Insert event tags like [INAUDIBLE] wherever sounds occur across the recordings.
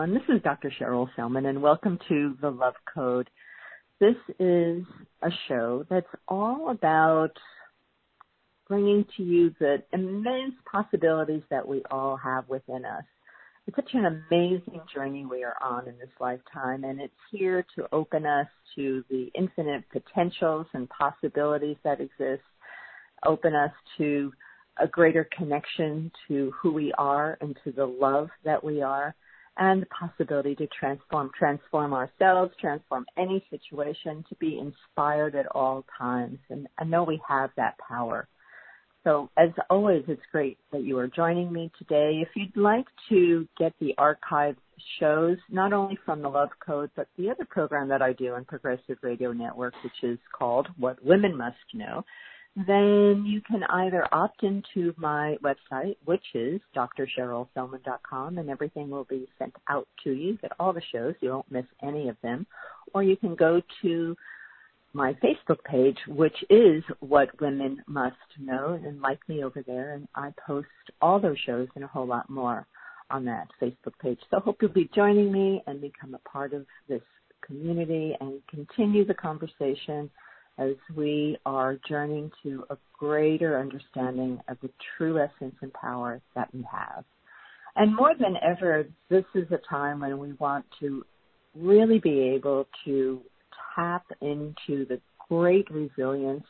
Everyone. This is Dr. Cheryl Selman, and welcome to The Love Code. This is a show that's all about bringing to you the immense possibilities that we all have within us. It's such an amazing journey we are on in this lifetime, and it's here to open us to the infinite potentials and possibilities that exist, open us to a greater connection to who we are and to the love that we are and the possibility to transform, transform ourselves, transform any situation, to be inspired at all times. And I know we have that power. So as always, it's great that you are joining me today. If you'd like to get the archived shows, not only from the Love Code, but the other program that I do on Progressive Radio Network, which is called What Women Must Know, then you can either opt into my website, which is drcherylselman.com, and everything will be sent out to you. Get all the shows, you won't miss any of them. Or you can go to my Facebook page, which is What Women Must Know, and like me over there, and I post all those shows and a whole lot more on that Facebook page. So hope you'll be joining me and become a part of this community and continue the conversation as we are journeying to a greater understanding of the true essence and power that we have. And more than ever, this is a time when we want to really be able to tap into the great resilience,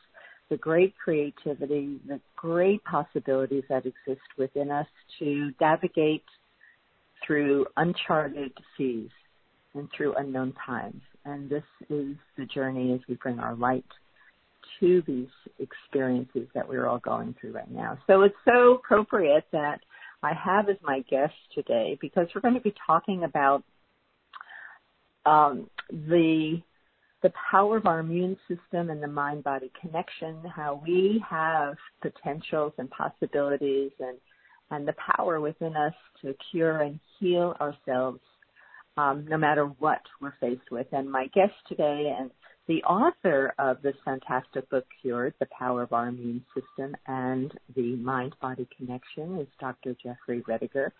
the great creativity, the great possibilities that exist within us to navigate through uncharted seas and through unknown times. And this is the journey as we bring our light to these experiences that we're all going through right now. So it's so appropriate that I have as my guest today because we're going to be talking about um, the the power of our immune system and the mind body connection, how we have potentials and possibilities and and the power within us to cure and heal ourselves um, no matter what we're faced with. And my guest today and the author of this fantastic book, Cured, The Power of Our Immune System and the Mind Body Connection is Dr. Jeffrey Rediger.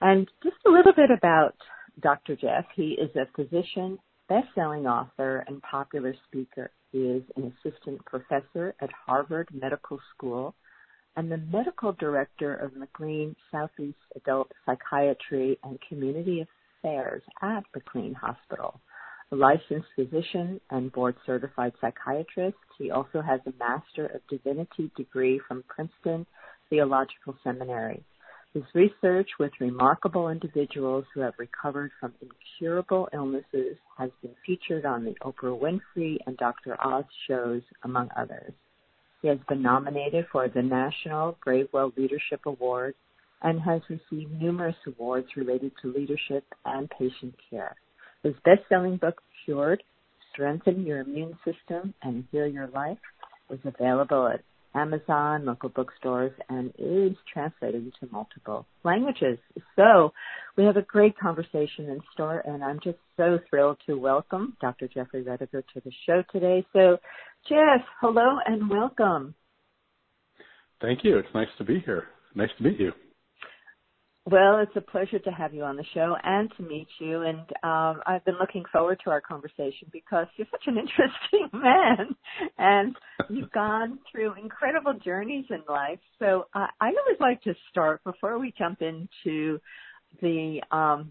And just a little bit about Dr. Jeff. He is a physician, best-selling author, and popular speaker. He is an assistant professor at Harvard Medical School and the medical director of McLean Southeast Adult Psychiatry and Community Affairs at McLean Hospital a licensed physician and board certified psychiatrist. He also has a Master of Divinity degree from Princeton Theological Seminary. His research with remarkable individuals who have recovered from incurable illnesses has been featured on the Oprah Winfrey and Dr. Oz shows, among others. He has been nominated for the National Gravewell Leadership Award and has received numerous awards related to leadership and patient care. His best-selling book, Cured, Strengthen Your Immune System and Heal Your Life, is available at Amazon, local bookstores, and is translated into multiple languages. So we have a great conversation in store, and I'm just so thrilled to welcome Dr. Jeffrey Rediger to the show today. So, Jeff, hello and welcome. Thank you. It's nice to be here. Nice to meet you. Well, it's a pleasure to have you on the show and to meet you. And um, I've been looking forward to our conversation because you're such an [LAUGHS] interesting man, and you've gone through incredible journeys in life. So uh, I always like to start before we jump into the, um,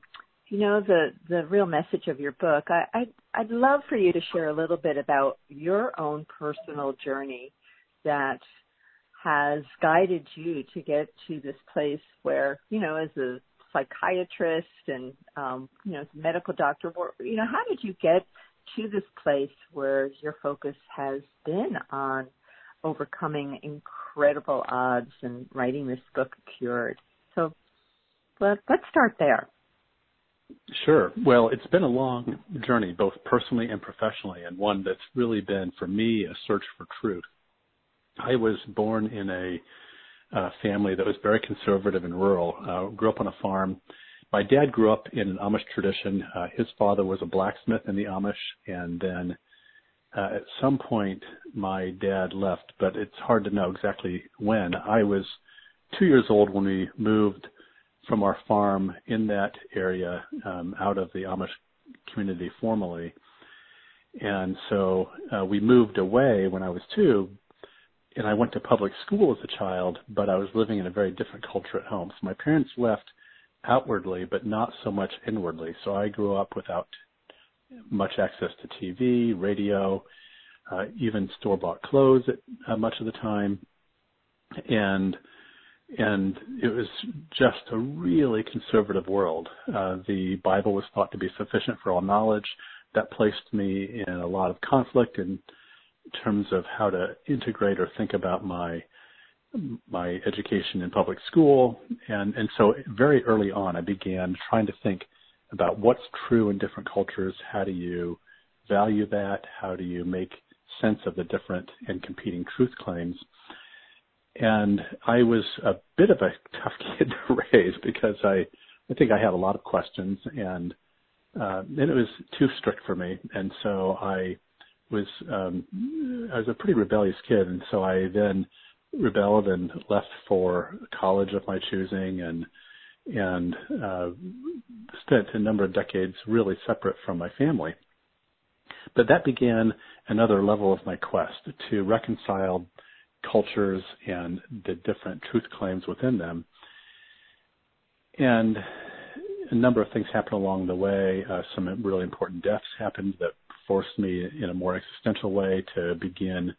you know, the the real message of your book. I, I'd I'd love for you to share a little bit about your own personal journey that has guided you to get to this place where, you know, as a psychiatrist and, um, you know, as a medical doctor, you know, how did you get to this place where your focus has been on overcoming incredible odds and writing this book, Cured? So let, let's start there. Sure. Well, it's been a long journey, both personally and professionally, and one that's really been, for me, a search for truth. I was born in a uh, family that was very conservative and rural. Uh, grew up on a farm. My dad grew up in an Amish tradition. Uh, his father was a blacksmith in the Amish, and then uh, at some point my dad left, but it's hard to know exactly when. I was two years old when we moved from our farm in that area um, out of the Amish community formally. And so uh, we moved away when I was two, and I went to public school as a child, but I was living in a very different culture at home. So my parents left outwardly, but not so much inwardly. So I grew up without much access to TV, radio, uh, even store-bought clothes at uh, much of the time, and and it was just a really conservative world. Uh, the Bible was thought to be sufficient for all knowledge. That placed me in a lot of conflict in terms of how to integrate or think about my my education in public school, and and so very early on, I began trying to think about what's true in different cultures. How do you value that? How do you make sense of the different and competing truth claims? And I was a bit of a tough [LAUGHS] kid to raise because I, I think I had a lot of questions and, uh, and it was too strict for me. And so I was, um, I was a pretty rebellious kid. And so I then rebelled and left for college of my choosing and, and, uh, spent a number of decades really separate from my family. But that began another level of my quest to reconcile cultures and the different truth claims within them. And a number of things happened along the way. Uh, some really important deaths happened that forced me in a more existential way to begin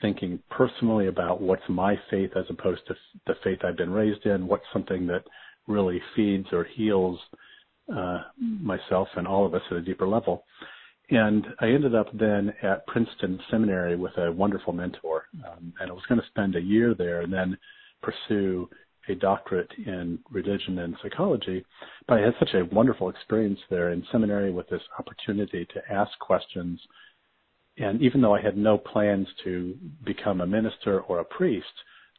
thinking personally about what's my faith as opposed to the faith I've been raised in, what's something that really feeds or heals uh, myself and all of us at a deeper level. And I ended up then at Princeton Seminary with a wonderful mentor. Um, and I was going to spend a year there and then pursue a doctorate in religion and psychology. But I had such a wonderful experience there in seminary with this opportunity to ask questions. And even though I had no plans to become a minister or a priest,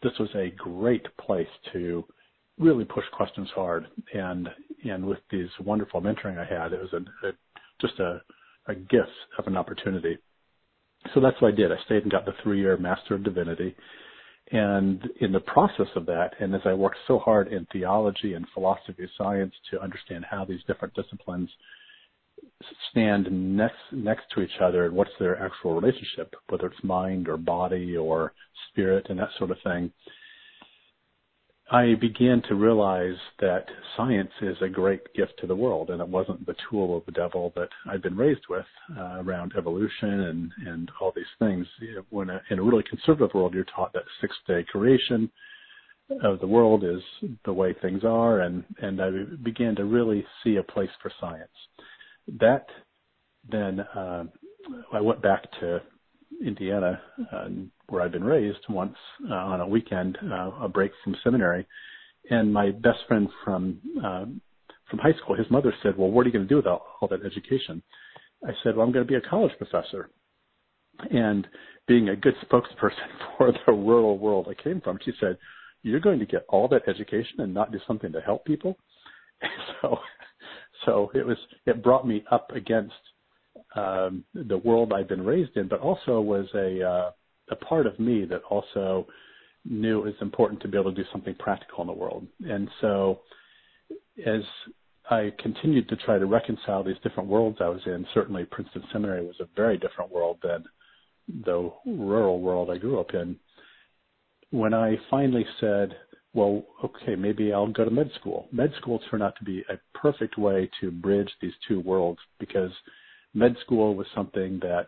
this was a great place to really push questions hard. And and with these wonderful mentoring I had, it was a, a just a a gift of an opportunity. So that's what I did. I stayed and got the three year Master of Divinity. And in the process of that, and as I worked so hard in theology and philosophy of science to understand how these different disciplines stand next next to each other and what's their actual relationship, whether it's mind or body or spirit and that sort of thing, I began to realize that science is a great gift to the world, and it wasn't the tool of the devil that I'd been raised with uh, around evolution and and all these things. You know, When a, in a really conservative world, you're taught that six-day creation of the world is the way things are, and and I began to really see a place for science. That then uh, I went back to Indiana, uh, where I'd been raised, once uh, on a weekend, uh, a break from seminary, and my best friend from uh, from high school, his mother said, "Well, what are you going to do with all, all that education?" I said, "Well, I'm going to be a college professor." And being a good spokesperson [LAUGHS] for the rural world I came from, she said, "You're going to get all that education and not do something to help people." [LAUGHS] so, so it was it brought me up against um, the world I've been raised in, but also was a uh, a part of me that also knew it was important to be able to do something practical in the world. And so, as I continued to try to reconcile these different worlds I was in, certainly Princeton Seminary was a very different world than the rural world I grew up in. When I finally said, well, okay, maybe I'll go to med school. Med school turned out to be a perfect way to bridge these two worlds because med school was something that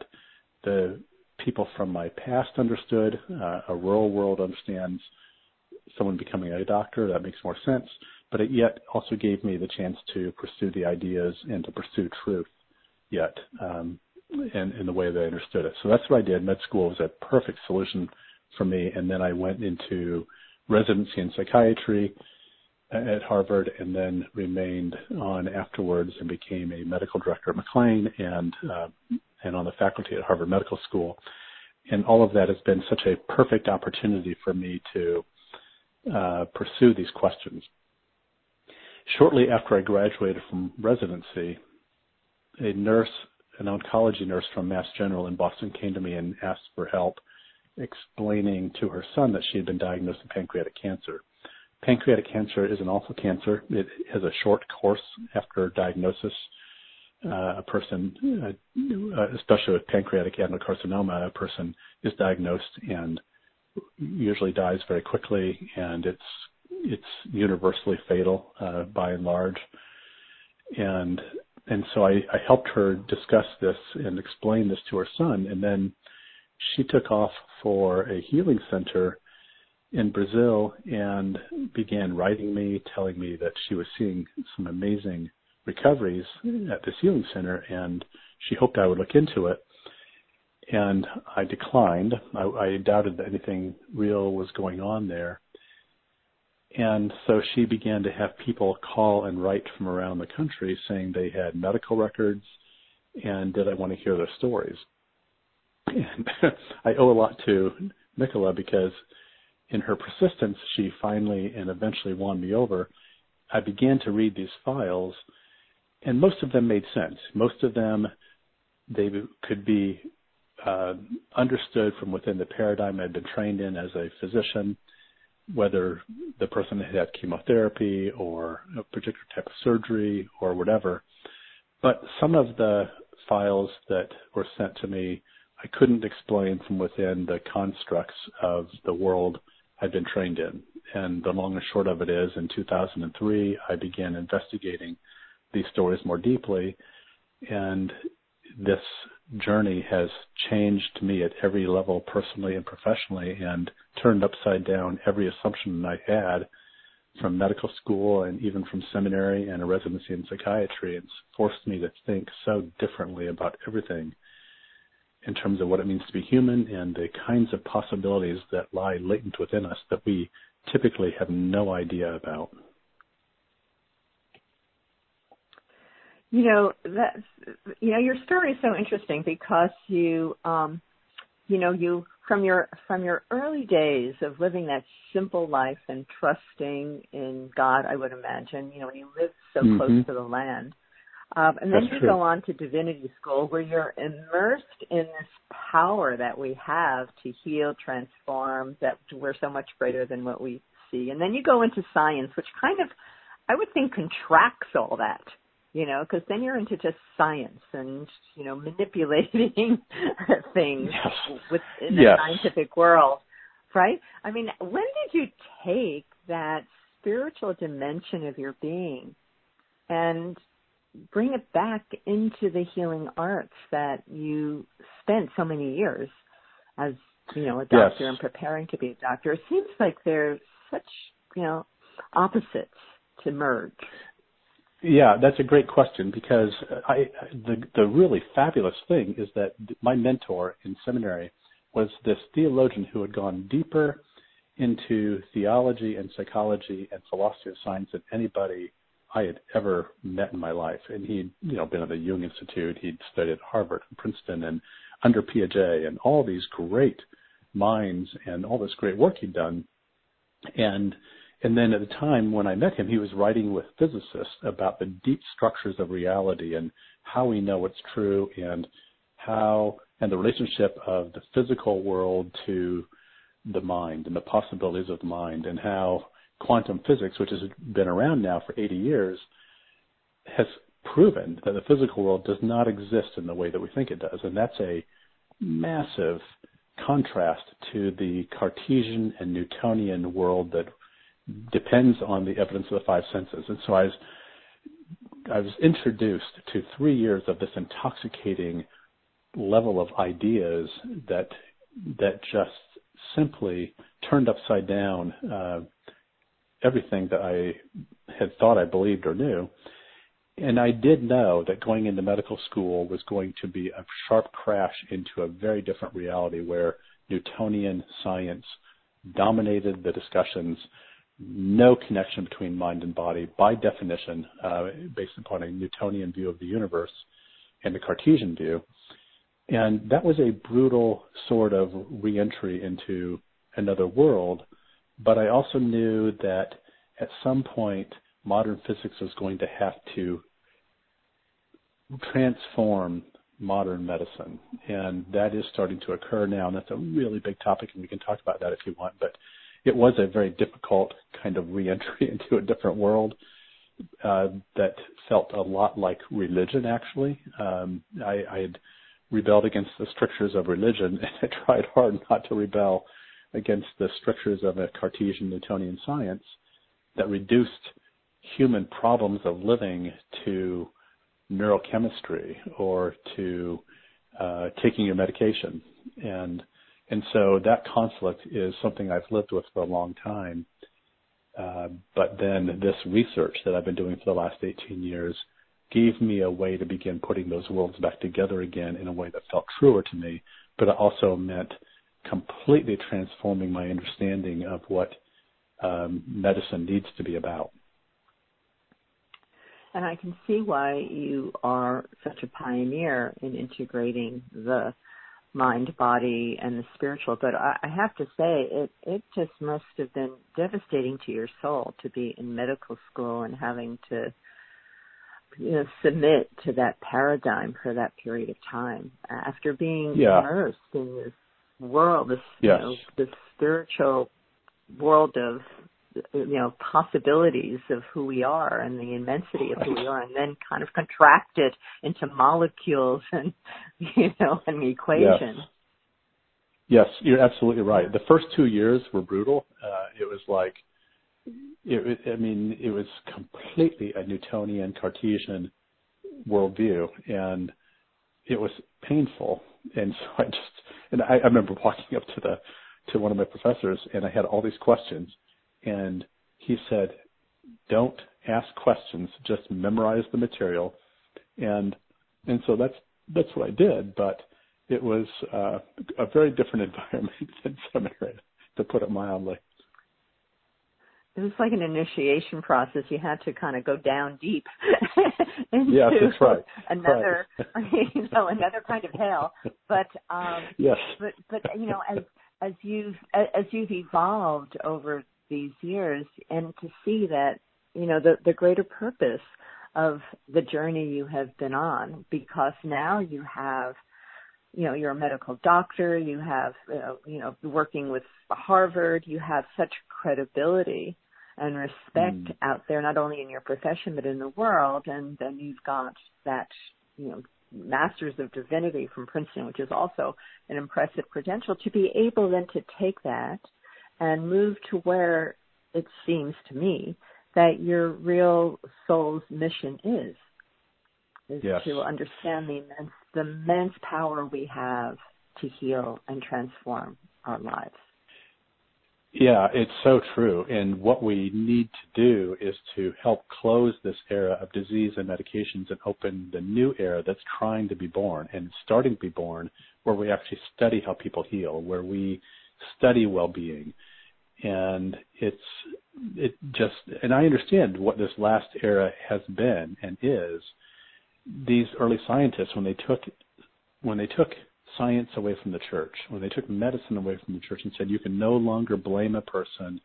the people from my past understood. Uh, a rural world understands someone becoming a doctor. That makes more sense. But it yet also gave me the chance to pursue the ideas and to pursue truth yet um, in, in the way that I understood it. So that's what I did. Med school was a perfect solution for me. And then I went into residency in psychiatry at Harvard and then remained on afterwards and became a medical director at McLean and uh, and on the faculty at Harvard Medical School. And all of that has been such a perfect opportunity for me to uh, pursue these questions. Shortly after I graduated from residency, a nurse, an oncology nurse from Mass General in Boston came to me and asked for help explaining to her son that she had been diagnosed with pancreatic cancer pancreatic cancer is an awful cancer. It has a short course after diagnosis. Uh, a person, uh, especially with pancreatic adenocarcinoma, a person is diagnosed and usually dies very quickly, and it's it's universally fatal uh, by and large. And and so I, I helped her discuss this and explain this to her son, and then she took off for a healing center in Brazil and began writing me, telling me that she was seeing some amazing recoveries at this healing center, and she hoped I would look into it. And I declined. I, I doubted that anything real was going on there. And so she began to have people call and write from around the country saying they had medical records and did I want to hear their stories. [LAUGHS] And I owe a lot to Nicola because in her persistence, she finally and eventually won me over. I began to read these files, and most of them made sense. Most of them, they could be uh, understood from within the paradigm I'd been trained in as a physician, whether the person had had chemotherapy or a particular type of surgery or whatever. But some of the files that were sent to me, I couldn't explain from within the constructs of the world I'd been trained in. And the long and short of it is, in 2003, I began investigating these stories more deeply, and this journey has changed me at every level, personally and professionally, and turned upside down every assumption I had from medical school and even from seminary and a residency in psychiatry. It's forced me to think so differently about everything in terms of what it means to be human and the kinds of possibilities that lie latent within us that we typically have no idea about. You know that's you know your story is so interesting because you um you know you from your from your early days of living that simple life and trusting in God, I would imagine, you know, when you live so mm-hmm. close to the land, um, and then That's you true. go on to divinity school where you're immersed in this power that we have to heal, transform, that we're so much greater than what we see. And then you go into science, which kind of, I would think, contracts all that, you know, because then you're into just science and, you know, [LAUGHS] manipulating [LAUGHS] things yes. within yes. the scientific world, right? I mean, when did you take that spiritual dimension of your being and bring it back into the healing arts that you spent so many years as you know a doctor yes. and preparing to be a doctor. It seems like there's such you know opposites to merge. Yeah, that's a great question because I the the really fabulous thing is that my mentor in seminary was this theologian who had gone deeper into theology and psychology and philosophy of science than anybody I had ever met in my life. And he'd, you know, been at the Jung Institute. He'd studied at Harvard and Princeton and under Piaget and all these great minds and all this great work he'd done. And and then at the time when I met him, he was writing with physicists about the deep structures of reality and how we know what's true and how and the relationship of the physical world to the mind and the possibilities of the mind and how quantum physics, which has been around now for 80 years, has proven that the physical world does not exist in the way that we think it does. And that's a massive contrast to the Cartesian and Newtonian world that depends on the evidence of the five senses. And so I was, I was introduced to three years of this intoxicating level of ideas that that just simply turned upside down uh, everything that I had thought I believed or knew. And I did know that going into medical school was going to be a sharp crash into a very different reality where Newtonian science dominated the discussions, no connection between mind and body by definition, uh, based upon a Newtonian view of the universe and a Cartesian view. And that was a brutal sort of reentry into another world but I also knew that at some point modern physics was going to have to transform modern medicine. And that is starting to occur now. And that's a really big topic, and we can talk about that if you want. But it was a very difficult kind of reentry [LAUGHS] into a different world uh, that felt a lot like religion. Actually, um, I, I had rebelled against the strictures of religion, [LAUGHS] and I tried hard not to rebel against the strictures of a Cartesian Newtonian science that reduced human problems of living to neurochemistry or to uh, taking your medication. And and so that conflict is something I've lived with for a long time. Uh, but then this research that I've been doing for the last 18 years gave me a way to begin putting those worlds back together again in a way that felt truer to me, but it also meant completely transforming my understanding of what um, medicine needs to be about. And I can see why you are such a pioneer in integrating the mind, body, and the spiritual. But I, I have to say, it it just must have been devastating to your soul to be in medical school and having to you know submit to that paradigm for that period of time after being yeah. immersed in this world, this yes. you know, this spiritual world of you know possibilities of who we are and the immensity of who we are and then kind of contracted into molecules [LAUGHS] and you know an equation. Yes. yes you're absolutely right. The first two years were brutal. Uh it was like it, i mean it was completely a newtonian cartesian worldview and it was painful. And [LAUGHS] so i just and i, I remember walking up to the to one of my professors and i had all these questions and he said, "Don't ask questions; just memorize the material." And and so that's that's what I did. But it was uh, a very different [LAUGHS] environment than seminary, to put it mildly. It was like an initiation process. You had to kind of go down deep [LAUGHS] into yes, that's right. another, right. [LAUGHS] you know, another kind of hell. But um, yes, but but you know, as as you've as you've evolved over these years and to see that you know the the greater purpose of the journey you have been on because now you have you know you're a medical doctor you have uh, you know working with Harvard you have such credibility and respect mm. out there not only in your profession but in the world and then you've got that you know masters of divinity from Princeton which is also an impressive credential to be able then to take that and move to where it seems to me that your real soul's mission is is yes. to understand the immense the immense power we have to heal and transform our lives. Yeah, it's so true. And what we need to do is to help close this era of disease and medications and open the new era that's trying to be born and starting to be born, where we actually study how people heal, where we study well-being, and it's it just and I understand what this last era has been and is. These early scientists, when they took when they took science away from the church, when they took medicine away from the church and said you can no longer blame a person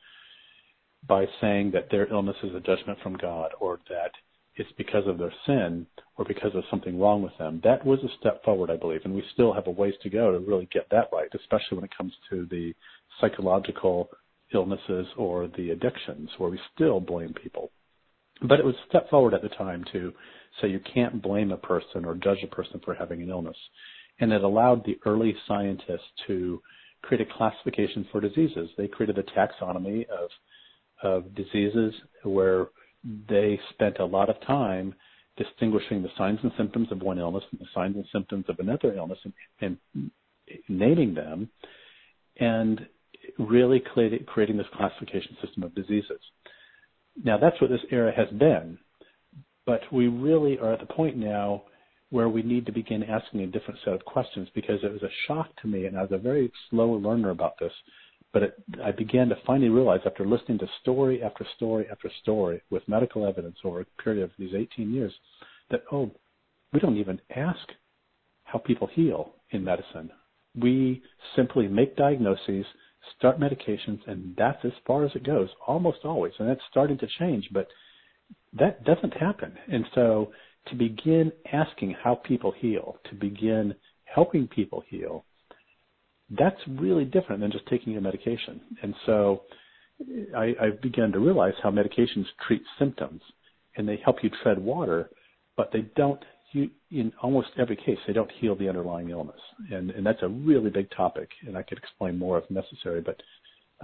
by saying that their illness is a judgment from God or that it's because of their sin or because of something wrong with them. That was a step forward, I believe, and we still have a ways to go to really get that right, especially when it comes to the psychological illnesses or the addictions where we still blame people. But it was a step forward at the time to say you can't blame a person or judge a person for having an illness. And it allowed the early scientists to create a classification for diseases. They created a taxonomy of of diseases where they spent a lot of time distinguishing the signs and symptoms of one illness from the signs and symptoms of another illness and, and naming them. And really creating this classification system of diseases. Now, that's what this era has been, but we really are at the point now where we need to begin asking a different set of questions because it was a shock to me, and I was a very slow learner about this. But it, I began to finally realize after listening to story after story after story with medical evidence over a period of these 18 years that, oh, we don't even ask how people heal in medicine. We simply make diagnoses start medications, and that's as far as it goes, almost always. And that's starting to change, but that doesn't happen. And so to begin asking how people heal, to begin helping people heal, that's really different than just taking a medication. And so I, I began to realize how medications treat symptoms, and they help you tread water, but they don't. You, in almost every case, they don't heal the underlying illness, and and that's a really big topic, and I could explain more if necessary. But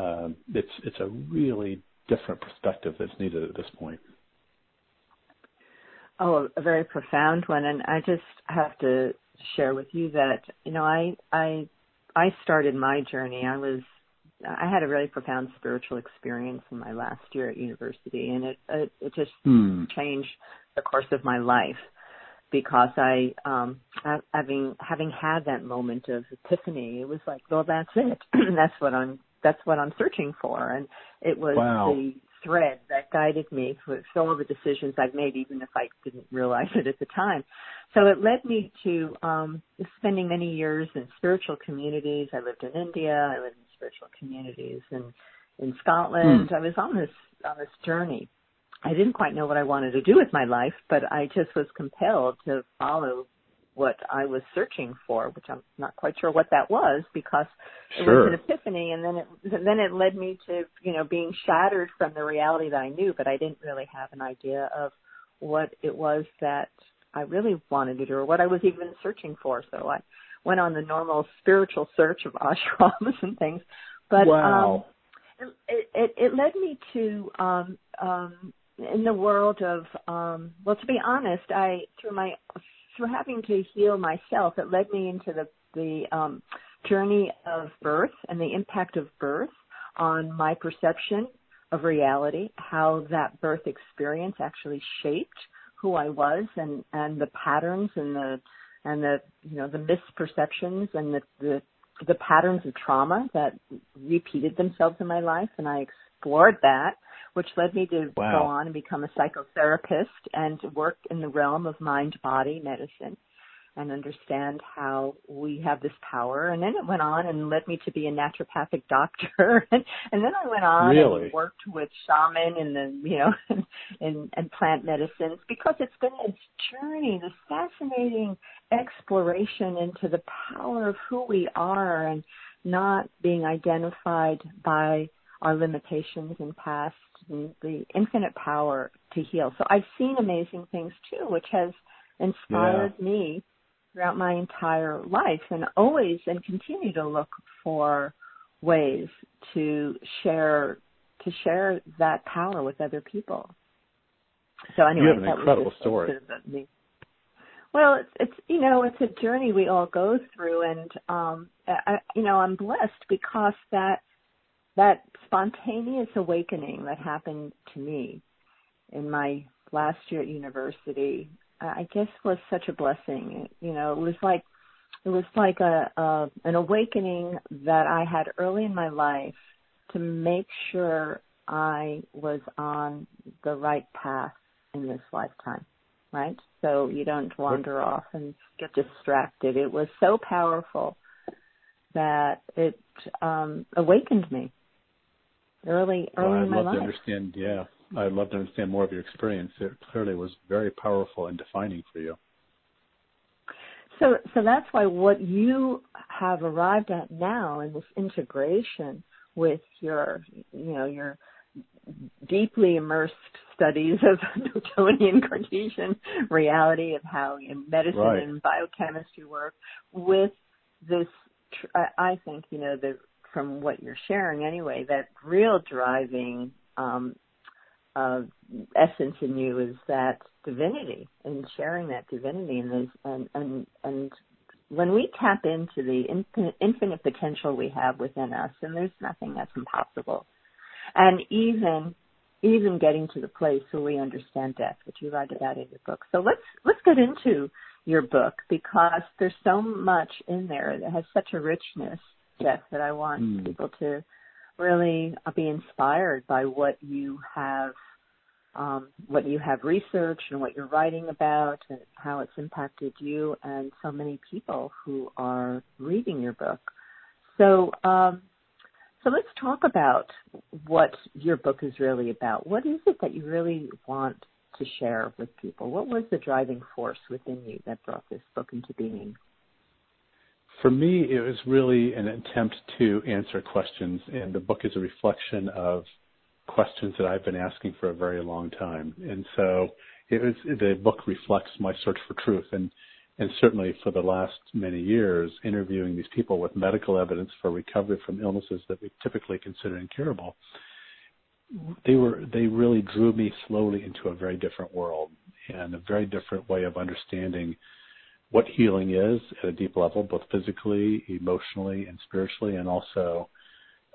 um, it's it's a really different perspective that's needed at this point. Oh, a very profound one, and I just have to share with you that you know I I I started my journey. I was I had a really profound spiritual experience in my last year at university, and it it, it just hmm. changed the course of my life because I um having having had that moment of epiphany, it was like, well, that's it. [CLEARS THROAT] that's what I'm that's what I'm searching for, and it was wow. the thread that guided me through all the decisions I've made, even if I didn't realize it at the time. So it led me to um, spending many years in spiritual communities. I lived in India. I lived in spiritual communities in in Scotland. Hmm. I was on this on this journey. I didn't quite know what I wanted to do with my life, but I just was compelled to follow what I was searching for, which I'm not quite sure what that was because it sure. was an epiphany and then it then it led me to, you know, being shattered from the reality that I knew, but I didn't really have an idea of what it was that I really wanted to do or what I was even searching for. So I went on the normal spiritual search of [LAUGHS] ashrams and things. But wow. um it, it it led me to um um in the world of um well to be honest, I through my through having to heal myself, it led me into the the um, journey of birth and the impact of birth on my perception of reality, how that birth experience actually shaped who I was and and the patterns and the and the you know the misperceptions and the the, the patterns of trauma that repeated themselves in my life and I explored that which led me to wow. go on and become a psychotherapist and work in the realm of mind body medicine and understand how we have this power. And then it went on and led me to be a naturopathic doctor. [LAUGHS] and, and then I went on really? and worked with shaman and the, you know, and, and, and plant medicines because it's been a journey, this fascinating exploration into the power of who we are and not being identified by our limitations and past and the infinite power to heal. So I've seen amazing things too, which has inspired yeah. me throughout my entire life and always and continue to look for ways to share to share that power with other people. So anyway, you have an incredible story. Well, it's, it's you know it's a journey we all go through, and um, I, you know I'm blessed because that that spontaneous awakening that happened to me in my last year at university, I guess was such a blessing. You know, it was like it was like a, a an awakening that I had early in my life to make sure I was on the right path in this lifetime, right? So you don't wander off and get distracted. It was so powerful that it um awakened me early early well, I'd in my love life. to understand. Yeah, I'd love to understand more of your experience. It clearly was very powerful and defining for you. So, so that's why what you have arrived at now in this integration with your, you know, your deeply immersed studies of [LAUGHS] Newtonian Cartesian reality of how you know, medicine right. and biochemistry work with this, I think, you know, the from what you're sharing anyway, that real driving um, uh, essence in you is that divinity and sharing that divinity and and and and when we tap into the infinite, infinite potential we have within us, and there's nothing that's impossible, and even even getting to the place where we understand death, which you write about in your book. So let's let's get into your book because there's so much in there that has such a richness Jeff, that I want mm. people to really be inspired by what you have, um, what you have researched and what you're writing about and how it's impacted you and so many people who are reading your book. So, um, so let's talk about what your book is really about. What is it that you really want to share with people? What was the driving force within you that brought this book into being? For me, it was really an attempt to answer questions, and the book is a reflection of questions that I've been asking for a very long time. And so it was, the book reflects my search for truth. And, and certainly for the last many years, interviewing these people with medical evidence for recovery from illnesses that we typically consider incurable, they were, they really drew me slowly into a very different world and a very different way of understanding what healing is at a deep level, both physically, emotionally, and spiritually, and also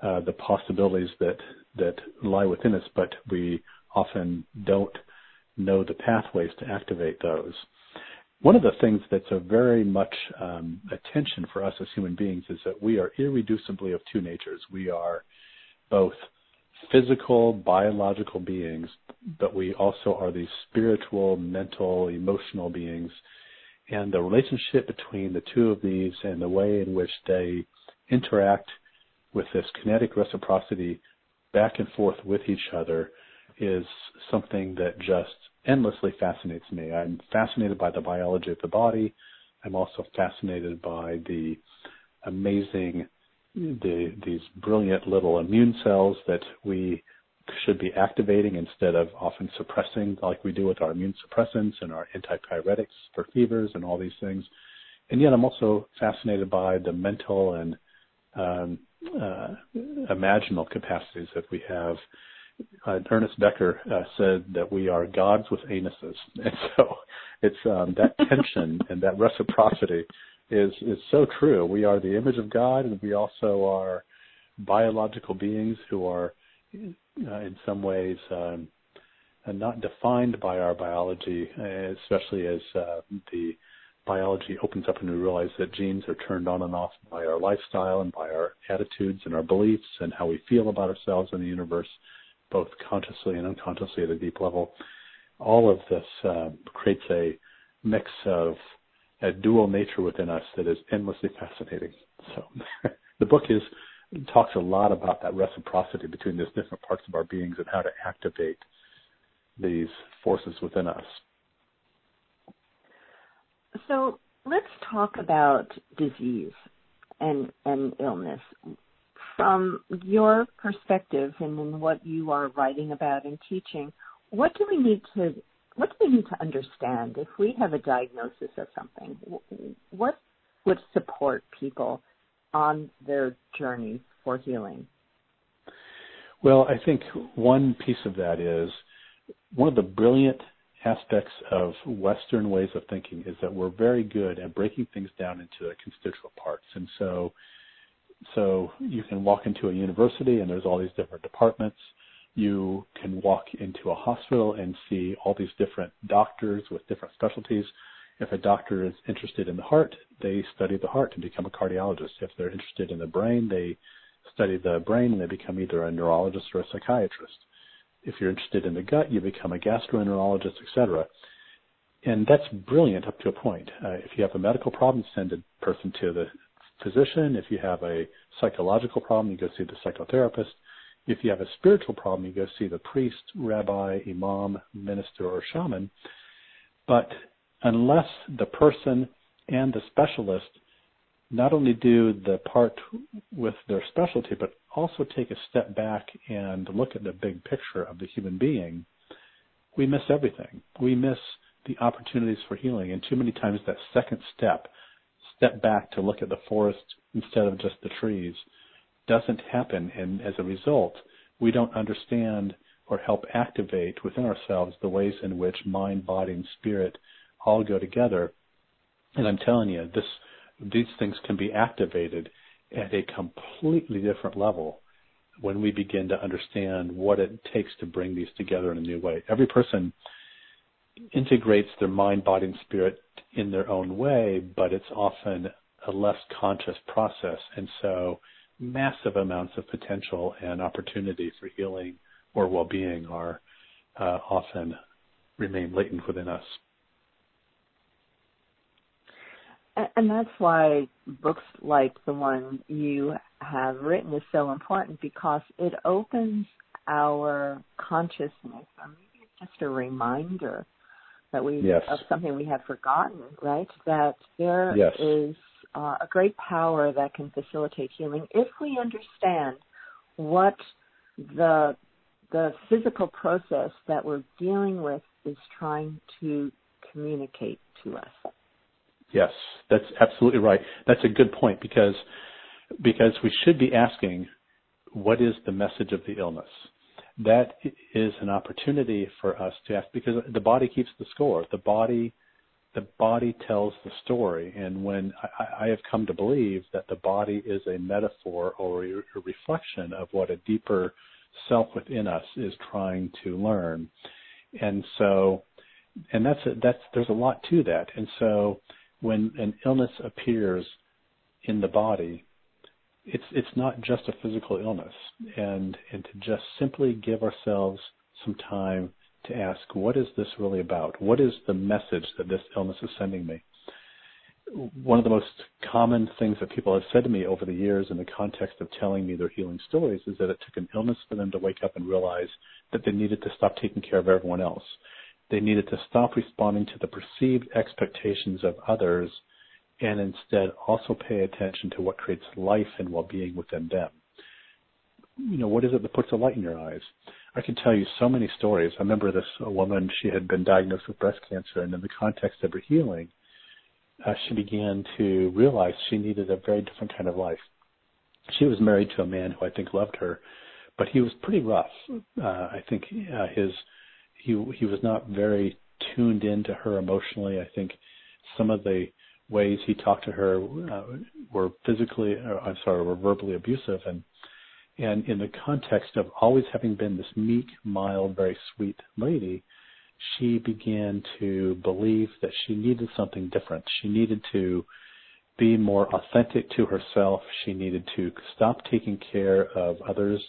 uh, the possibilities that that lie within us, but we often don't know the pathways to activate those. One of the things that's a very much um, attention for us as human beings is that we are irreducibly of two natures. We are both physical, biological beings, but we also are these spiritual, mental, emotional beings. And the relationship between the two of these and the way in which they interact with this kinetic reciprocity back and forth with each other is something that just endlessly fascinates me. I'm fascinated by the biology of the body. I'm also fascinated by the amazing, the, these brilliant little immune cells that we should be activating instead of often suppressing like we do with our immune suppressants and our antipyretics for fevers and all these things. And yet I'm also fascinated by the mental and um, uh, imaginal capacities that we have. Uh, Ernest Becker uh, said that we are gods with anuses, [LAUGHS] and so it's um, that tension [LAUGHS] and that reciprocity is is so true. We are the image of God, and we also are biological beings who are, uh, in some ways, um, not defined by our biology, especially as uh, the biology opens up and we realize that genes are turned on and off by our lifestyle and by our attitudes and our beliefs and how we feel about ourselves and the universe, both consciously and unconsciously at a deep level. All of this uh, creates a mix of a dual nature within us that is endlessly fascinating. So [LAUGHS] the book is talks a lot about that reciprocity between these different parts of our beings and how to activate these forces within us. So let's talk about disease and, and illness. From your perspective and in what you are writing about and teaching, what do we need to what do we need to understand if we have a diagnosis of something? What would support people on their journey for healing? Well, I think one piece of that is one of the brilliant aspects of Western ways of thinking is that we're very good at breaking things down into their constituent parts. And so, so you can walk into a university and there's all these different departments. You can walk into a hospital and see all these different doctors with different specialties. If a doctor is interested in the heart, they study the heart and become a cardiologist. If they're interested in the brain, they study the brain and they become either a neurologist or a psychiatrist if you're interested in the gut, you become a gastroenterologist, etc. And that's brilliant up to a point. Uh, if you have a medical problem, send a person to the physician. If you have a psychological problem, you go see the psychotherapist. If you have a spiritual problem, you go see the priest, rabbi, imam, minister, or shaman. But unless the person and the specialist not only do the part with their specialty, but also take a step back and look at the big picture of the human being, we miss everything. We miss the opportunities for healing. And too many times that second step, step back to look at the forest instead of just the trees, doesn't happen. And as a result, we don't understand or help activate within ourselves the ways in which mind, body, and spirit all go together. And I'm telling you, this, these things can be activated at a completely different level when we begin to understand what it takes to bring these together in a new way. Every person integrates their mind, body, and spirit in their own way, but it's often a less conscious process. And so massive amounts of potential and opportunity for healing or well-being are uh, often remain latent within us. And that's why books like the one you have written is so important because it opens our consciousness, or maybe it's just a reminder that we yes. of something we had forgotten, right? That there yes. is uh, a great power that can facilitate healing if we understand what the the physical process that we're dealing with is trying to communicate to us. Yes, that's absolutely right. That's a good point because because we should be asking what is the message of the illness? That is an opportunity for us to ask because the body keeps the score. The body the body tells the story and when I, I have come to believe that the body is a metaphor or a reflection of what a deeper self within us is trying to learn. And so and that's a, that's there's a lot to that. And so when an illness appears in the body, it's it's not just a physical illness, and and to just simply give ourselves some time to ask, what is this really about? What is the message that this illness is sending me? One of the most common things that people have said to me over the years in the context of telling me their healing stories is that it took an illness for them to wake up and realize that they needed to stop taking care of everyone else they needed to stop responding to the perceived expectations of others and instead also pay attention to what creates life and well-being within them. You know, what is it that puts a light in your eyes? I can tell you so many stories. I remember this woman, she had been diagnosed with breast cancer, and in the context of her healing, uh, she began to realize she needed a very different kind of life. She was married to a man who I think loved her, but he was pretty rough. Uh, I think uh, his he he was not very tuned into her emotionally. I think some of the ways he talked to her uh, were physically, or, I'm sorry, were verbally abusive, and and in the context of always having been this meek, mild, very sweet lady, she began to believe that she needed something different. She needed to be more authentic to herself. She needed to stop taking care of others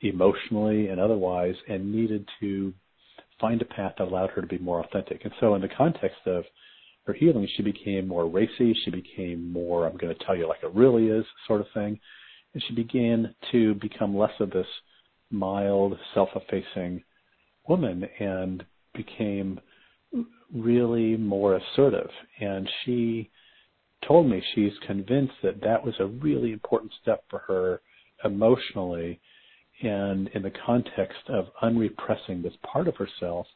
emotionally and otherwise and needed to find a path that allowed her to be more authentic. And so, in the context of her healing, she became more racy. She became more, I'm going to tell you like it really is sort of thing. And she began to become less of this mild, self effacing woman and became really more assertive. And she told me she's convinced that that was a really important step for her emotionally and in the context of unrepressing this part of herself,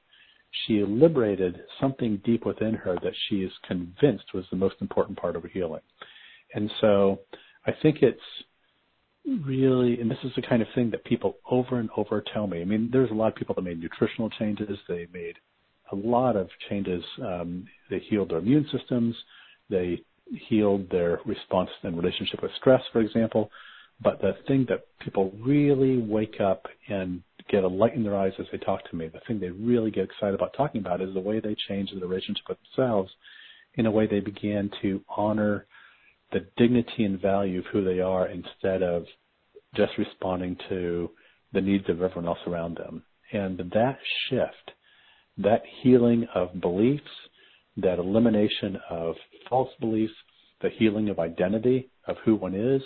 she liberated something deep within her that she is convinced was the most important part of her healing. And so I think it's really, and this is the kind of thing that people over and over tell me. I mean, there's a lot of people that made nutritional changes. They made a lot of changes. Um, they healed their immune systems. They healed their response and relationship with stress, for example. But the thing that people really wake up and get a light in their eyes as they talk to me, the thing they really get excited about talking about is the way they change the relationship with themselves in a way they began to honor the dignity and value of who they are instead of just responding to the needs of everyone else around them. And that shift, that healing of beliefs, that elimination of false beliefs, the healing of identity of who one is,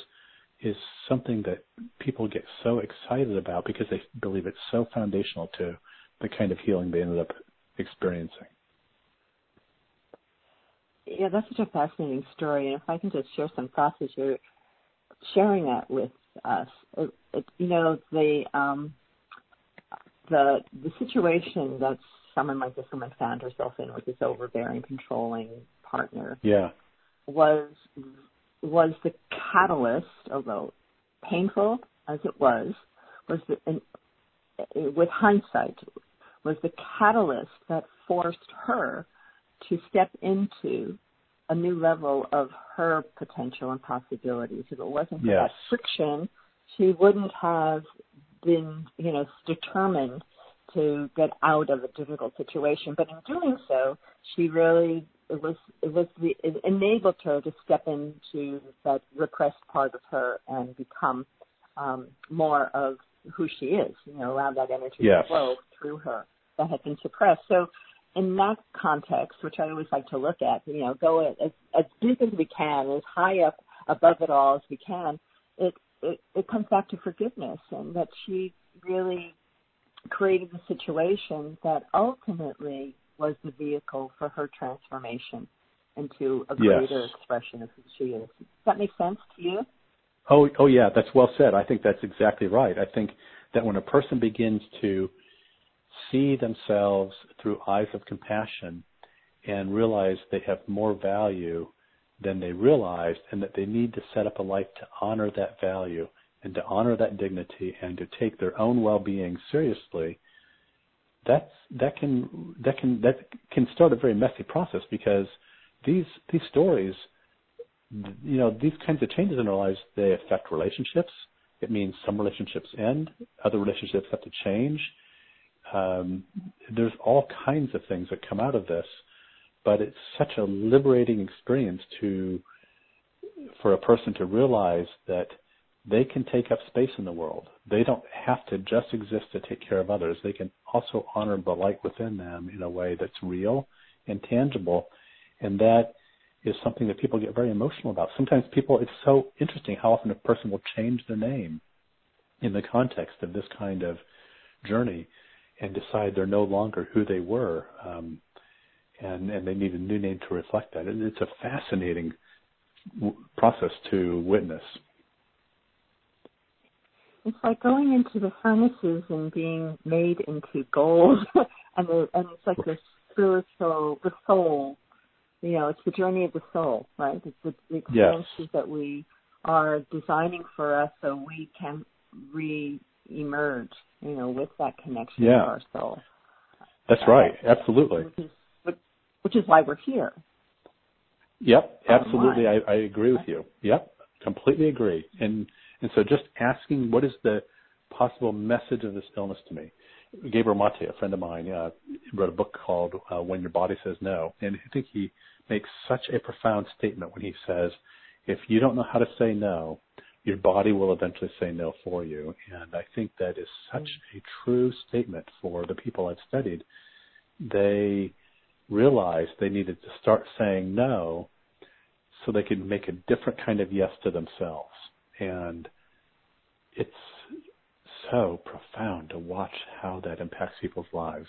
is something that people get so excited about because they believe it's so foundational to the kind of healing they ended up experiencing. Yeah, that's such a fascinating story. And if I can just share some thoughts as you're sharing that with us, it, it, you know, the um, the the situation that someone like this woman found herself in with this overbearing, controlling partner, yeah, was was the catalyst, although painful as it was, was the, in, uh, with hindsight, was the catalyst that forced her to step into a new level of her potential and possibilities. If it wasn't for yes. that friction, she wouldn't have been, you know, determined to get out of a difficult situation. But in doing so, she really it was it was the it enabled her to step into that repressed part of her and become um, more of who she is. You know, allow that energy yes. to flow through her that had been suppressed. So, in that context, which I always like to look at, you know, go as as big as we can, as high up above it all as we can. It it, it comes back to forgiveness, and that she really created a situation that ultimately was the vehicle for her transformation into a greater yes. expression of who she is. Does that make sense to you? Oh, oh yeah, that's well said. I think that's exactly right. I think that when a person begins to see themselves through eyes of compassion and realize they have more value than they realized and that they need to set up a life to honor that value and to honor that dignity and to take their own well-being seriously that's that can that can that can start a very messy process because these these stories you know these kinds of changes in our lives they affect relationships. It means some relationships end other relationships have to change. Um, there's all kinds of things that come out of this but it's such a liberating experience to for a person to realize that they can take up space in the world. They don't have to just exist to take care of others. They can also honor the light within them in a way that's real and tangible. And that is something that people get very emotional about. Sometimes people, it's so interesting how often a person will change their name in the context of this kind of journey and decide they're no longer who they were. Um, and, and they need a new name to reflect that. And it's a fascinating process to witness. It's like going into the furnaces and being made into gold, [LAUGHS] and the, and it's like the spiritual, the soul. You know, it's the journey of the soul, right? It's the, the experiences yes. that we are designing for us, so we can re-emerge. You know, with that connection yeah. to our soul. That's uh, right. Absolutely. Which is, which is why we're here. Yep, absolutely. I, I agree with you. Yep, completely agree. And and so just asking what is the possible message of this illness to me. Gabor Mate, a friend of mine, uh, wrote a book called uh, When Your Body Says No, and I think he makes such a profound statement when he says, if you don't know how to say no, your body will eventually say no for you. And I think that is such a true statement for the people I've studied. They realized they needed to start saying no so they could make a different kind of yes to themselves. And it's so profound to watch how that impacts people's lives.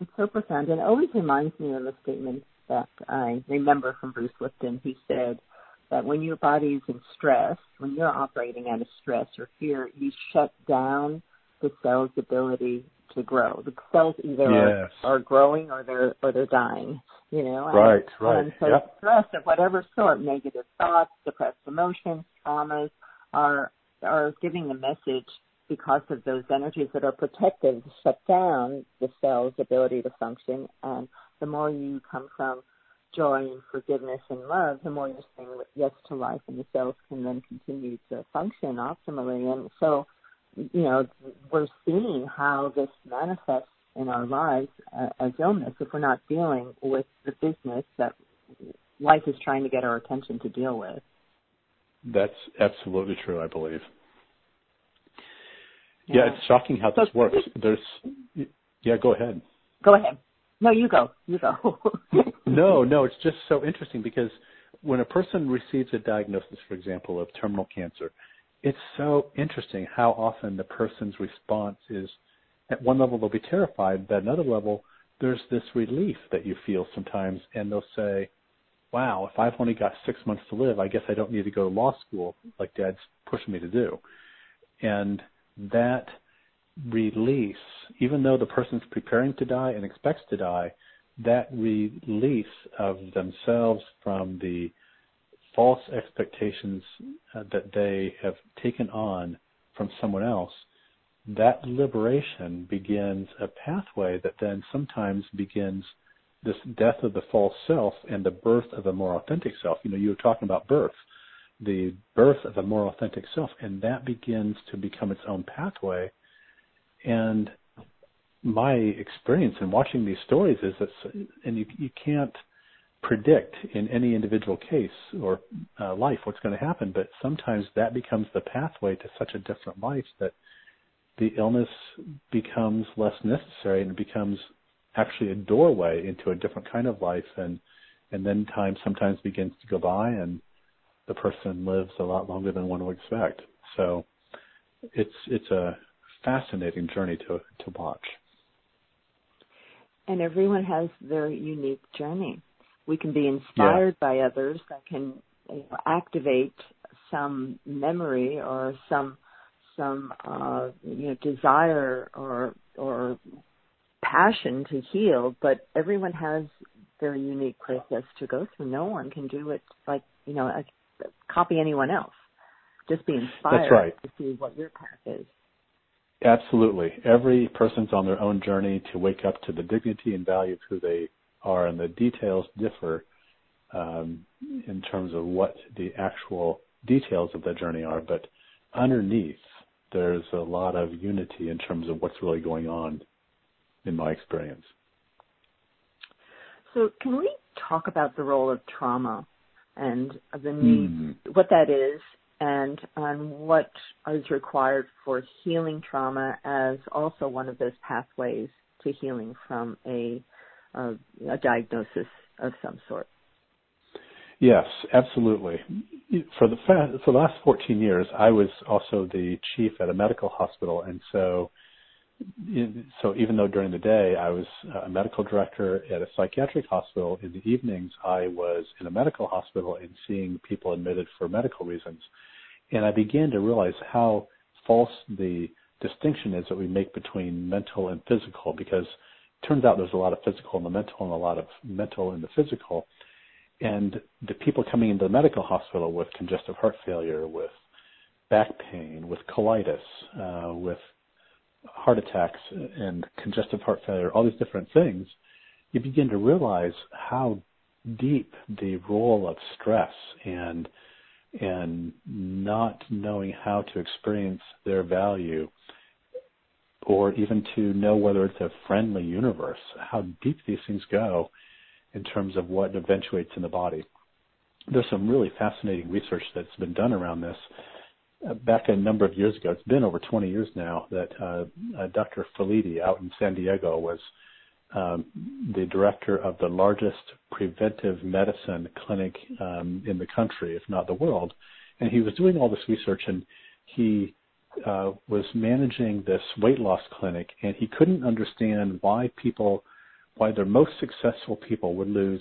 It's so profound, and it always reminds me of a statement that I remember from Bruce Lipton. He said that when your body is in stress, when you're operating out of stress or fear, you shut down the cell's ability to grow. The cells either yes. are, are growing or they're or they're dying. You know, right, and, right. And so yep. stress of whatever sort, negative thoughts, depressed emotions, traumas, are are giving the message because of those energies that are protective shut down the cell's ability to function. And the more you come from joy and forgiveness and love, the more you're saying yes to life, and the cells can then continue to function optimally. And so you know, we're seeing how this manifests in our lives uh, as illness if we're not dealing with the business that life is trying to get our attention to deal with. That's absolutely true, I believe. Yeah, yeah it's shocking how this so, works. There's, yeah, go ahead. Go ahead. No, you go. You go. [LAUGHS] no, no, [LAUGHS] it's just so interesting because when a person receives a diagnosis, for example, of terminal cancer, it's so interesting how often the person's response is at one level they'll be terrified, but at another level there's this relief that you feel sometimes and they'll say, Wow, if I've only got six months to live, I guess I don't need to go to law school like dad's pushing me to do. And that release, even though the person's preparing to die and expects to die, that release of themselves from the false expectations uh, that they have taken on from someone else, that liberation begins a pathway that then sometimes begins this death of the false self and the birth of a more authentic self. You know, you were talking about birth, the birth of a more authentic self, and that begins to become its own pathway. And my experience in watching these stories is that, and you, you can't predict in any individual case or uh, life what's going to happen, but sometimes that becomes the pathway to such a different life that the illness becomes less necessary and it becomes actually a doorway into a different kind of life and and then time sometimes begins to go by and the person lives a lot longer than one would expect. So it's it's a fascinating journey to to watch. And everyone has their unique journey we can be inspired yeah. by others that can you know, activate some memory or some some uh, you know desire or or passion to heal, but everyone has their unique process to go through. No one can do it like you know copy anyone else. Just be inspired That's right. to see what your path is. Absolutely. Every person's on their own journey to wake up to the dignity and value of who they are, and the details differ um, in terms of what the actual details of that journey are. But underneath, there's a lot of unity in terms of what's really going on in my experience. So, can we talk about the role of trauma and the need, mm. what that is, and on what is required for healing trauma as also one of those pathways to healing from a, a, a diagnosis of some sort? Yes, absolutely. For the for the last 14 years, I was also the chief at a medical hospital, and so so even though during the day I was a medical director at a psychiatric hospital, in the evenings I was in a medical hospital and seeing people admitted for medical reasons. And I began to realize how false the distinction is that we make between mental and physical because it turns out there's a lot of physical in the mental and a lot of mental in the physical. And the people coming into the medical hospital with congestive heart failure, with back pain, with colitis, uh, with heart attacks and congestive heart failure, all these different things, you begin to realize how deep the role of stress and and not knowing how to experience their value or even to know whether it's a friendly universe, how deep these things go in terms of what eventuates in the body. There's some really fascinating research that's been done around this back a number of years ago, it's been over 20 years now, that uh, uh, Dr. Felitti out in San Diego was um, the director of the largest preventive medicine clinic um, in the country, if not the world. And he was doing all this research and he uh, was managing this weight loss clinic and he couldn't understand why people, why their most successful people would lose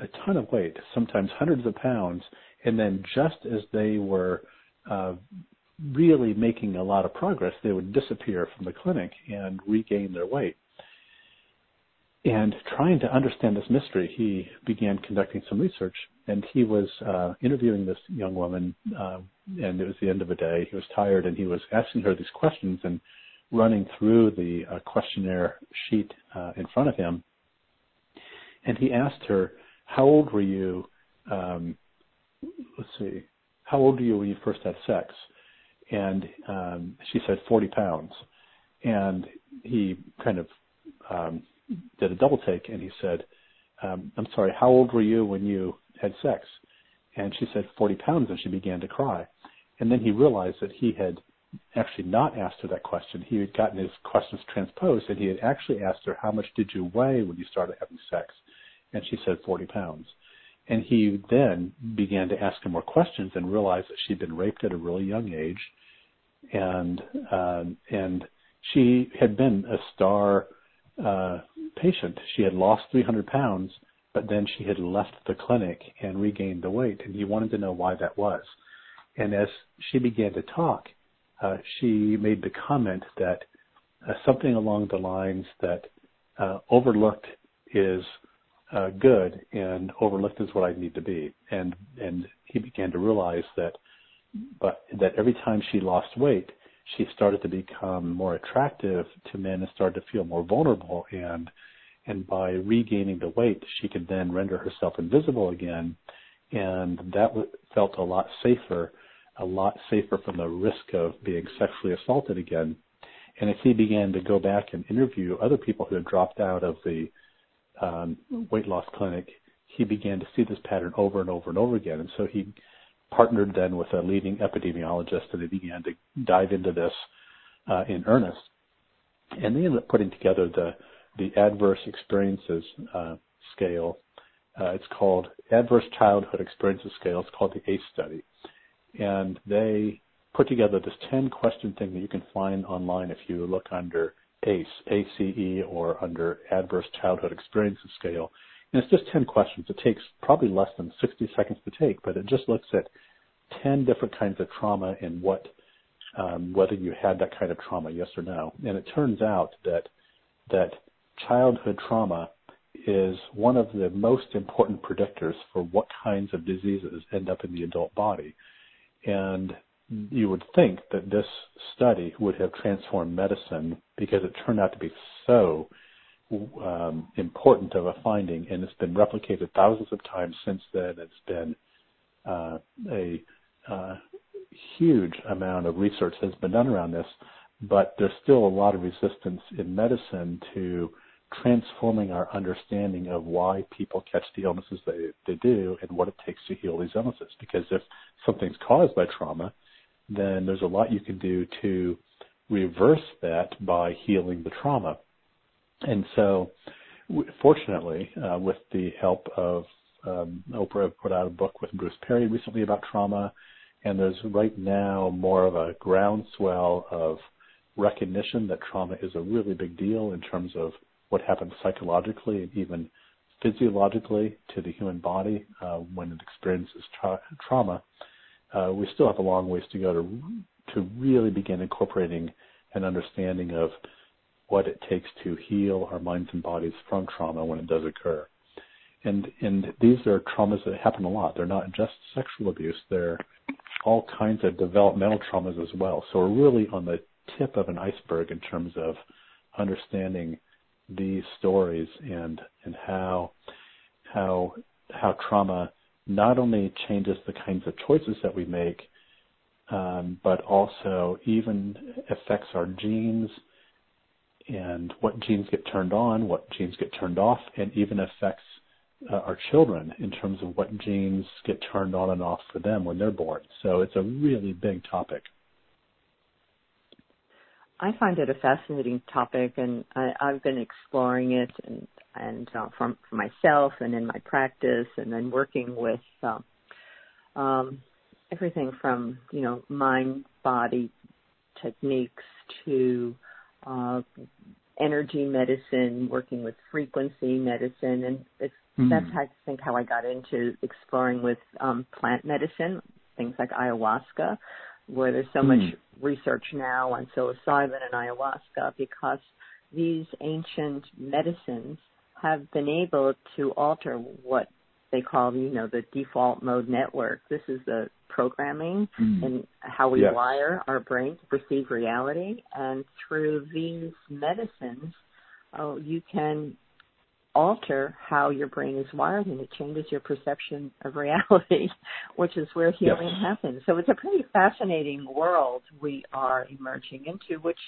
a ton of weight, sometimes hundreds of pounds, and then just as they were uh, really making a lot of progress, they would disappear from the clinic and regain their weight. And trying to understand this mystery, he began conducting some research. And he was uh, interviewing this young woman, uh, and it was the end of the day. He was tired, and he was asking her these questions and running through the uh, questionnaire sheet uh, in front of him. And he asked her, "How old were you?" Um, let's see how old were you when you first had sex? And um, she said 40 pounds. And he kind of um, did a double take and he said, um, I'm sorry, how old were you when you had sex? And she said 40 pounds and she began to cry. And then he realized that he had actually not asked her that question. He had gotten his questions transposed and he had actually asked her, how much did you weigh when you started having sex? And she said 40 pounds. And he then began to ask her more questions and realized that she'd been raped at a really young age, and um, and she had been a star uh, patient. She had lost 300 pounds, but then she had left the clinic and regained the weight, and he wanted to know why that was. And as she began to talk, uh, she made the comment that uh, something along the lines that uh, overlooked is uh, good and overlooked as what I need to be. And and he began to realize that, but that every time she lost weight, she started to become more attractive to men and started to feel more vulnerable. And and by regaining the weight, she could then render herself invisible again, and that w- felt a lot safer, a lot safer from the risk of being sexually assaulted again. And as he began to go back and interview other people who had dropped out of the um, weight loss clinic, he began to see this pattern over and over and over again. And so he partnered then with a leading epidemiologist and they began to dive into this uh, in earnest. And they ended up putting together the, the adverse experiences uh, scale. Uh, it's called Adverse Childhood Experiences Scale. It's called the ACE study. And they put together this 10 question thing that you can find online if you look under ACE, ACE, or under Adverse Childhood Experiences Scale. And it's just 10 questions. It takes probably less than 60 seconds to take, but it just looks at 10 different kinds of trauma and what um, whether you had that kind of trauma, yes or no. And it turns out that that childhood trauma is one of the most important predictors for what kinds of diseases end up in the adult body. And you would think that this study would have transformed medicine because it turned out to be so um, important of a finding, and it's been replicated thousands of times since then. It's been uh, a uh, huge amount of research has been done around this, but there's still a lot of resistance in medicine to transforming our understanding of why people catch the illnesses they, they do and what it takes to heal these illnesses. Because if something's caused by trauma, then there's a lot you can do to reverse that by healing the trauma. And so, fortunately, uh, with the help of um, Oprah put out a book with Bruce Perry recently about trauma, and there's right now more of a groundswell of recognition that trauma is a really big deal in terms of what happens psychologically and even physiologically to the human body uh, when it experiences tra- trauma. Uh, we still have a long ways to go to to really begin incorporating an understanding of what it takes to heal our minds and bodies from trauma when it does occur. And and these are traumas that happen a lot. They're not just sexual abuse. They're all kinds of developmental traumas as well. So we're really on the tip of an iceberg in terms of understanding these stories and and how how how trauma not only changes the kinds of choices that we make, um, but also even affects our genes and what genes get turned on, what genes get turned off, and even affects uh, our children in terms of what genes get turned on and off for them when they're born. So it's a really big topic. I find it a fascinating topic, and I, I've been exploring it and and uh, from for myself and in my practice, and then working with uh, um, everything from you know mind body techniques to uh, energy medicine, working with frequency medicine, and it's, mm. that's how I think how I got into exploring with um, plant medicine, things like ayahuasca, where there's so mm. much research now on psilocybin and ayahuasca because these ancient medicines have been able to alter what they call, you know, the default mode network. This is the programming mm. and how we yes. wire our brain to perceive reality. And through these medicines, oh, you can alter how your brain is wired and it changes your perception of reality, [LAUGHS] which is where healing yes. happens. So it's a pretty fascinating world we are emerging into, which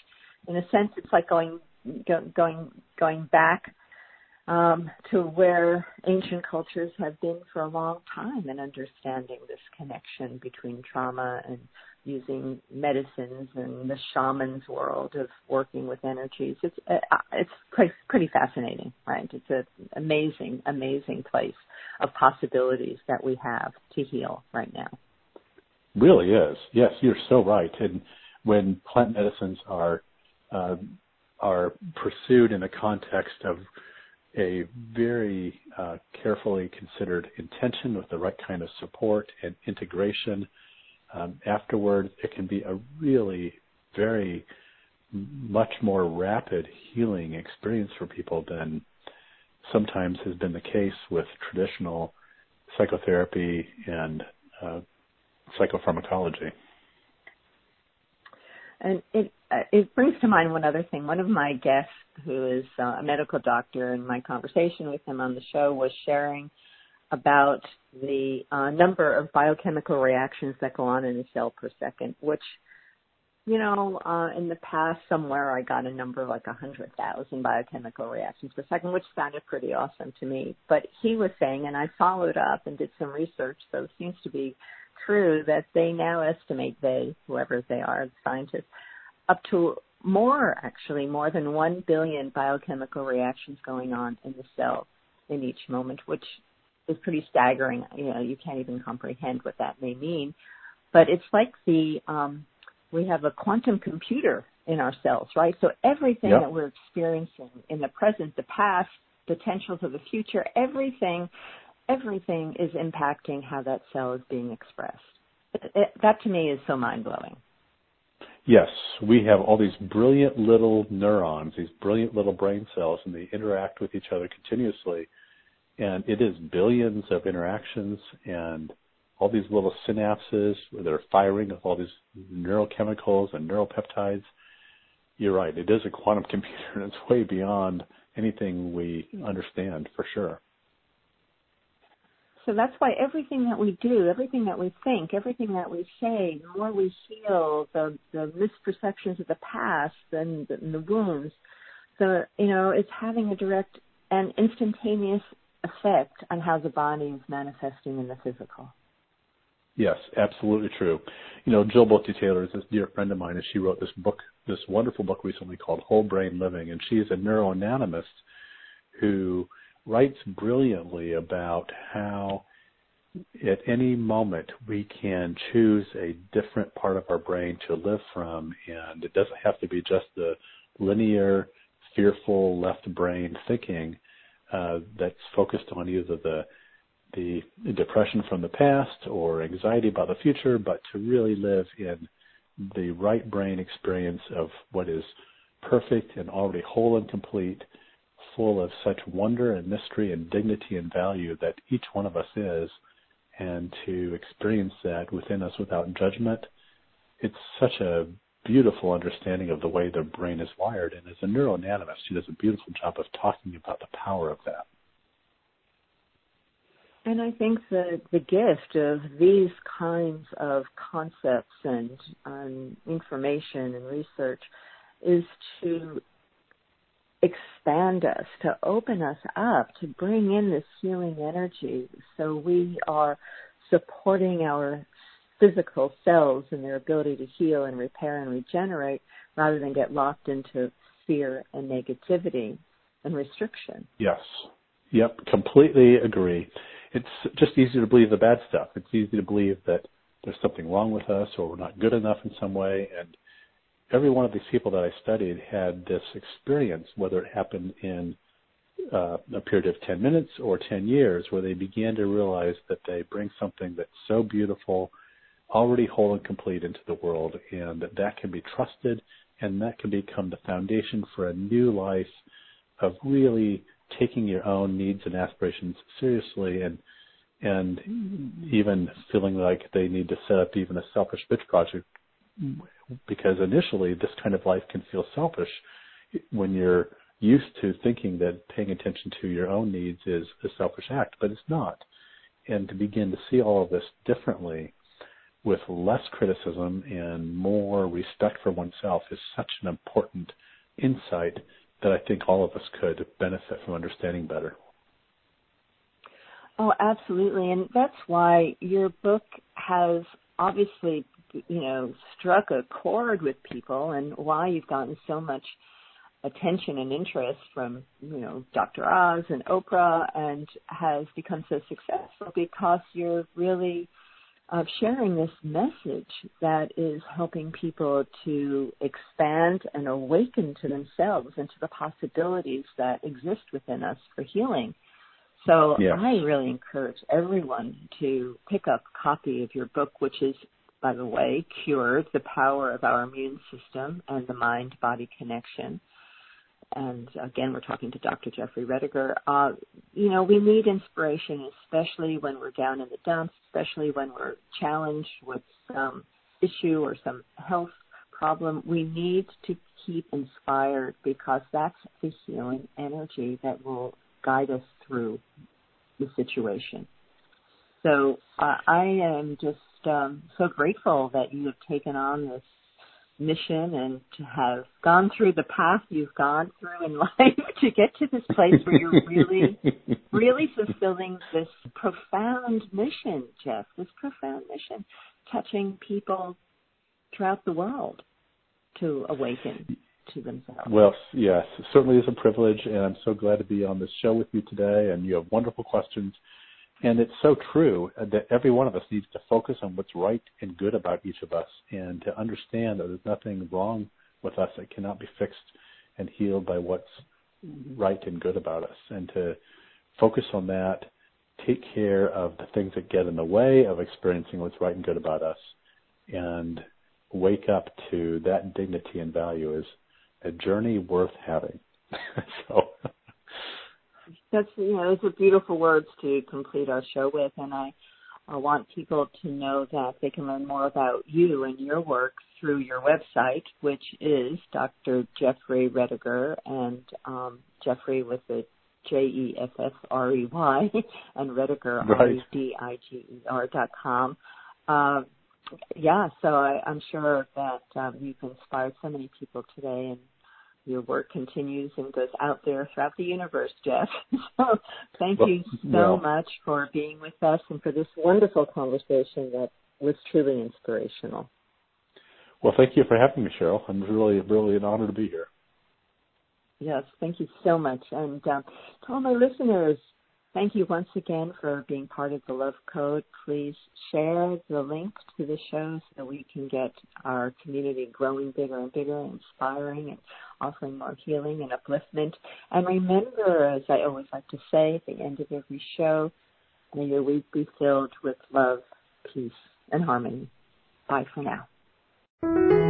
in a sense it's like going going going back um, to where ancient cultures have been for a long time in understanding this connection between trauma and using medicines and the shaman's world of working with energies. It's uh, it's pretty, pretty fascinating, right? It's an amazing, amazing place of possibilities that we have to heal right now. Really is. Yes, you're so right. And when plant medicines are uh, are pursued in the context of a very uh, carefully considered intention with the right kind of support and integration. Um, afterward, it can be a really very much more rapid healing experience for people than sometimes has been the case with traditional psychotherapy and uh, psychopharmacology. And it uh, it brings to mind one other thing. One of my guests, who is uh, a medical doctor, in my conversation with him on the show, was sharing about the uh, number of biochemical reactions that go on in a cell per second, which, you know, uh, in the past somewhere I got a number like a 100,000 biochemical reactions per second, which sounded pretty awesome to me. But he was saying, and I followed up and did some research, so it seems to be true that they now estimate they, whoever they are, the scientists, up to more actually, more than 1 billion biochemical reactions going on in the cell in each moment, which is pretty staggering. You know, you can't even comprehend what that may mean. But it's like the, um, we have a quantum computer in our cells, right? So everything yep. that we're experiencing in the present, the past, potentials of the future, everything, everything is impacting how that cell is being expressed. It, it, that to me is so mind blowing. Yes, we have all these brilliant little neurons, these brilliant little brain cells, and they interact with each other continuously. And it is billions of interactions and all these little synapses that are firing with all these neurochemicals and neuropeptides. You're right, it is a quantum [LAUGHS] computer and it's way beyond anything we understand for sure. So that's why everything that we do, everything that we think, everything that we say, the more we heal the, the misperceptions of the past and the, and the wounds, so, you know, it's having a direct and instantaneous effect on how the body is manifesting in the physical. Yes, absolutely true. You know, Jill Bolte Taylor is this dear friend of mine, and she wrote this book, this wonderful book recently called Whole Brain Living, and she is a neuroanatomist who writes brilliantly about how at any moment we can choose a different part of our brain to live from and it doesn't have to be just the linear fearful left brain thinking uh, that's focused on either the the depression from the past or anxiety about the future, but to really live in the right brain experience of what is perfect and already whole and complete full of such wonder and mystery and dignity and value that each one of us is, and to experience that within us without judgment. It's such a beautiful understanding of the way the brain is wired. And as a neuroanatomist, she does a beautiful job of talking about the power of that. And I think that the gift of these kinds of concepts and um, information and research is to expand us, to open us up, to bring in this healing energy so we are supporting our physical cells and their ability to heal and repair and regenerate rather than get locked into fear and negativity and restriction. Yes. Yep, completely agree. It's just easy to believe the bad stuff. It's easy to believe that there's something wrong with us or we're not good enough in some way and every one of these people that I studied had this experience, whether it happened in uh, a period of 10 minutes or 10 years, where they began to realize that they bring something that's so beautiful, already whole and complete into the world, and that can be trusted, and that can become the foundation for a new life of really taking your own needs and aspirations seriously and and even feeling like they need to set up even a selfish bitch project because initially this kind of life can feel selfish when you're used to thinking that paying attention to your own needs is a selfish act, but it's not. And to begin to see all of this differently with less criticism and more respect for oneself is such an important insight that I think all of us could benefit from understanding better. Oh, absolutely. And that's why your book has obviously you know, struck a chord with people and why you've gotten so much attention and interest from, you know, Dr. Oz and Oprah and has become so successful because you're really uh, sharing this message that is helping people to expand and awaken to themselves and to the possibilities that exist within us for healing. So. I really encourage everyone to pick up a copy of your book, which is by the way, cured the power of our immune system and the mind body connection. And again, we're talking to Dr. Jeffrey Rediger. Uh, you know, we need inspiration, especially when we're down in the dumps, especially when we're challenged with some issue or some health problem. We need to keep inspired because that's the healing energy that will guide us through the situation. So uh, I am just um, so grateful that you have taken on this mission and to have gone through the path you've gone through in [LAUGHS] life to get to this place where you're really, [LAUGHS] really fulfilling this profound mission, Jeff, this profound mission, touching people throughout the world to awaken to themselves. Well, yes, certainly is a privilege, and I'm so glad to be on this show with you today. And you have wonderful questions and it's so true that every one of us needs to focus on what's right and good about each of us and to understand that there's nothing wrong with us that cannot be fixed and healed by what's right and good about us. And to focus on that, take care of the things that get in the way of experiencing what's right and good about us, and wake up to that dignity and value is a journey worth having. [LAUGHS] so that's you know those are beautiful words to complete our show with, and I, I want people to know that they can learn more about you and your work through your website, which is Dr. Jeffrey Rediger and um, Jeffrey with the J E F F R E Y [LAUGHS] and Rediger R E D I G E R dot com. Uh, yeah, so I, I'm sure that um, you've inspired so many people today, and your work continues and goes out there throughout the universe, Jeff. [LAUGHS] so thank well, you so well, much for being with us and for this wonderful conversation that was truly inspirational. Well, thank you for having me, Cheryl. I'm really, really an honor to be here. Yes, thank you so much. And um, to all my listeners, thank you once again for being part of the Love Code. Please share the link to the show so we can get our community growing bigger and bigger, inspiring and offering more healing and upliftment. And remember, as I always like to say at the end of every show, may your week be filled with love, peace, and harmony. Bye for now.